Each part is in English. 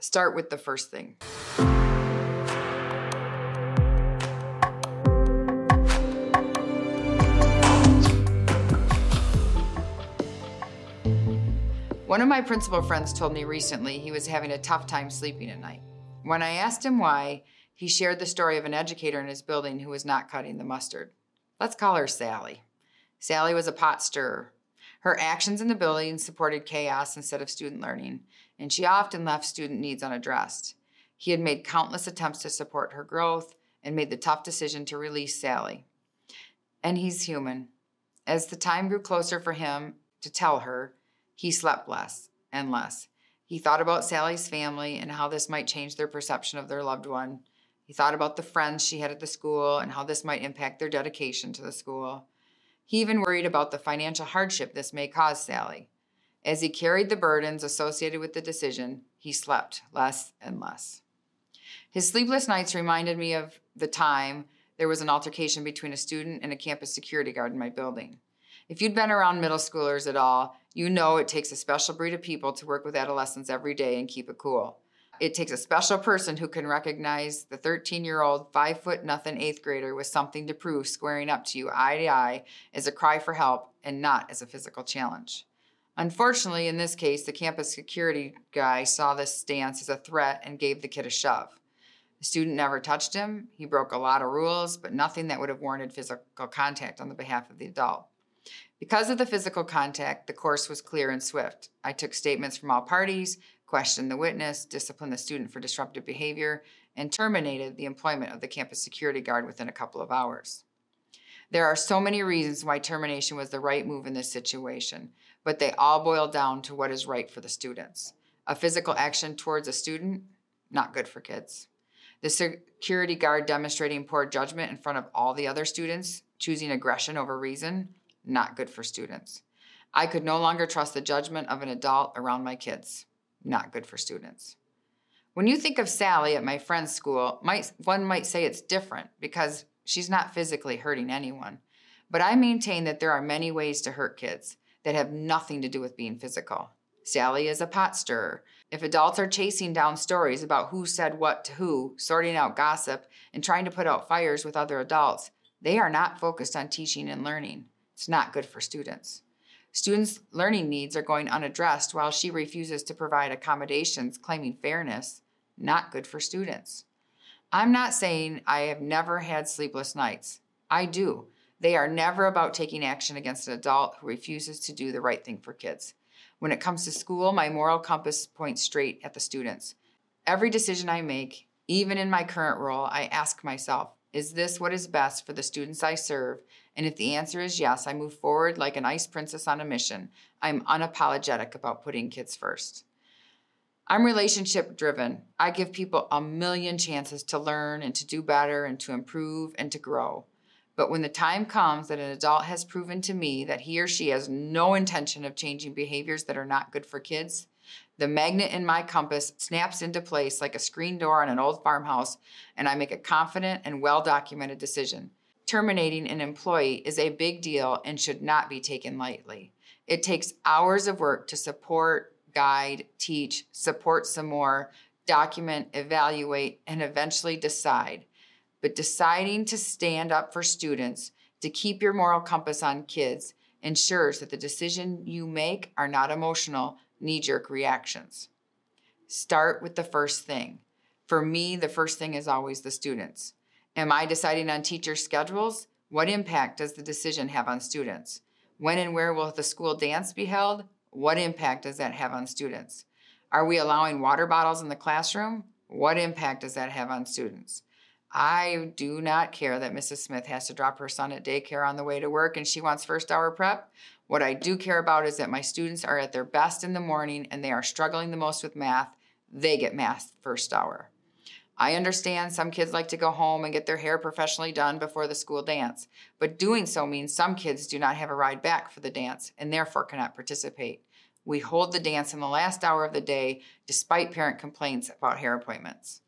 Start with the first thing. One of my principal friends told me recently he was having a tough time sleeping at night. When I asked him why, he shared the story of an educator in his building who was not cutting the mustard. Let's call her Sally. Sally was a pot stirrer. Her actions in the building supported chaos instead of student learning, and she often left student needs unaddressed. He had made countless attempts to support her growth and made the tough decision to release Sally. And he's human. As the time grew closer for him to tell her, he slept less and less. He thought about Sally's family and how this might change their perception of their loved one. He thought about the friends she had at the school and how this might impact their dedication to the school. He even worried about the financial hardship this may cause Sally. As he carried the burdens associated with the decision, he slept less and less. His sleepless nights reminded me of the time there was an altercation between a student and a campus security guard in my building. If you'd been around middle schoolers at all, you know it takes a special breed of people to work with adolescents every day and keep it cool. It takes a special person who can recognize the 13 year old, five foot nothing eighth grader with something to prove, squaring up to you eye to eye as a cry for help and not as a physical challenge. Unfortunately, in this case, the campus security guy saw this stance as a threat and gave the kid a shove. The student never touched him. He broke a lot of rules, but nothing that would have warranted physical contact on the behalf of the adult. Because of the physical contact, the course was clear and swift. I took statements from all parties, questioned the witness, disciplined the student for disruptive behavior, and terminated the employment of the campus security guard within a couple of hours. There are so many reasons why termination was the right move in this situation, but they all boil down to what is right for the students. A physical action towards a student, not good for kids. The security guard demonstrating poor judgment in front of all the other students, choosing aggression over reason, not good for students. I could no longer trust the judgment of an adult around my kids not good for students. When you think of Sally at my friend's school, might, one might say it's different because she's not physically hurting anyone. But I maintain that there are many ways to hurt kids that have nothing to do with being physical. Sally is a pot stirrer. If adults are chasing down stories about who said what to who, sorting out gossip, and trying to put out fires with other adults, they are not focused on teaching and learning. It's not good for students. Students' learning needs are going unaddressed while she refuses to provide accommodations claiming fairness. Not good for students. I'm not saying I have never had sleepless nights. I do. They are never about taking action against an adult who refuses to do the right thing for kids. When it comes to school, my moral compass points straight at the students. Every decision I make, even in my current role, I ask myself, is this what is best for the students I serve and if the answer is yes, I move forward like an ice princess on a mission. I'm unapologetic about putting kids first. I'm relationship driven. I give people a million chances to learn and to do better and to improve and to grow. But when the time comes that an adult has proven to me that he or she has no intention of changing behaviors that are not good for kids, the magnet in my compass snaps into place like a screen door on an old farmhouse, and I make a confident and well documented decision terminating an employee is a big deal and should not be taken lightly. It takes hours of work to support, guide, teach, support some more, document, evaluate, and eventually decide. But deciding to stand up for students, to keep your moral compass on kids, ensures that the decision you make are not emotional, knee jerk reactions. Start with the first thing. For me, the first thing is always the students. Am I deciding on teacher schedules? What impact does the decision have on students? When and where will the school dance be held? What impact does that have on students? Are we allowing water bottles in the classroom? What impact does that have on students? I do not care that Mrs. Smith has to drop her son at daycare on the way to work and she wants first hour prep. What I do care about is that my students are at their best in the morning and they are struggling the most with math. They get math first hour. I understand some kids like to go home and get their hair professionally done before the school dance, but doing so means some kids do not have a ride back for the dance and therefore cannot participate. We hold the dance in the last hour of the day despite parent complaints about hair appointments.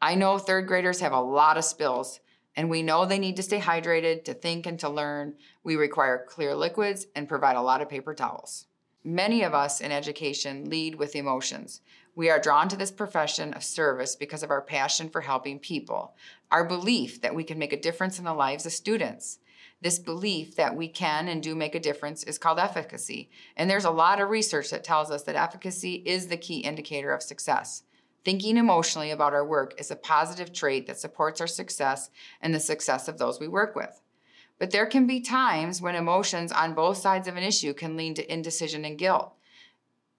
I know third graders have a lot of spills, and we know they need to stay hydrated, to think, and to learn. We require clear liquids and provide a lot of paper towels. Many of us in education lead with emotions. We are drawn to this profession of service because of our passion for helping people, our belief that we can make a difference in the lives of students. This belief that we can and do make a difference is called efficacy. And there's a lot of research that tells us that efficacy is the key indicator of success. Thinking emotionally about our work is a positive trait that supports our success and the success of those we work with. But there can be times when emotions on both sides of an issue can lead to indecision and guilt.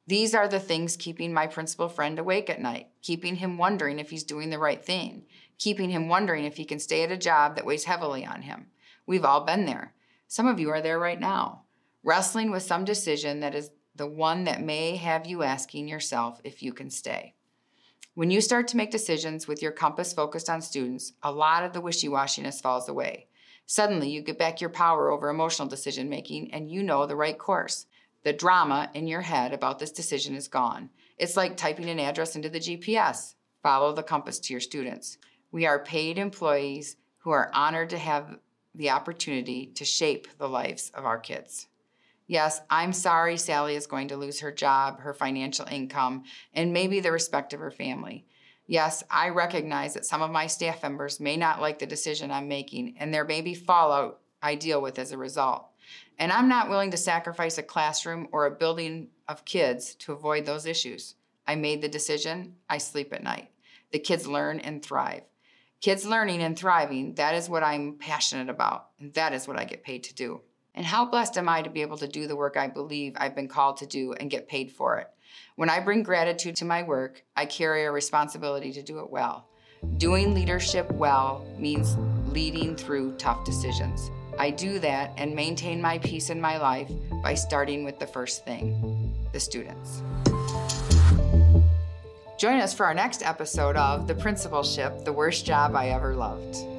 These are the things keeping my principal friend awake at night, keeping him wondering if he's doing the right thing, keeping him wondering if he can stay at a job that weighs heavily on him. We've all been there. Some of you are there right now, wrestling with some decision that is the one that may have you asking yourself if you can stay. When you start to make decisions with your compass focused on students, a lot of the wishy washiness falls away. Suddenly, you get back your power over emotional decision making and you know the right course. The drama in your head about this decision is gone. It's like typing an address into the GPS. Follow the compass to your students. We are paid employees who are honored to have the opportunity to shape the lives of our kids. Yes, I'm sorry Sally is going to lose her job, her financial income, and maybe the respect of her family. Yes, I recognize that some of my staff members may not like the decision I'm making, and there may be fallout I deal with as a result. And I'm not willing to sacrifice a classroom or a building of kids to avoid those issues. I made the decision, I sleep at night. The kids learn and thrive. Kids learning and thriving, that is what I'm passionate about, and that is what I get paid to do. And how blessed am I to be able to do the work I believe I've been called to do and get paid for it? When I bring gratitude to my work, I carry a responsibility to do it well. Doing leadership well means leading through tough decisions. I do that and maintain my peace in my life by starting with the first thing the students. Join us for our next episode of The Principalship The Worst Job I Ever Loved.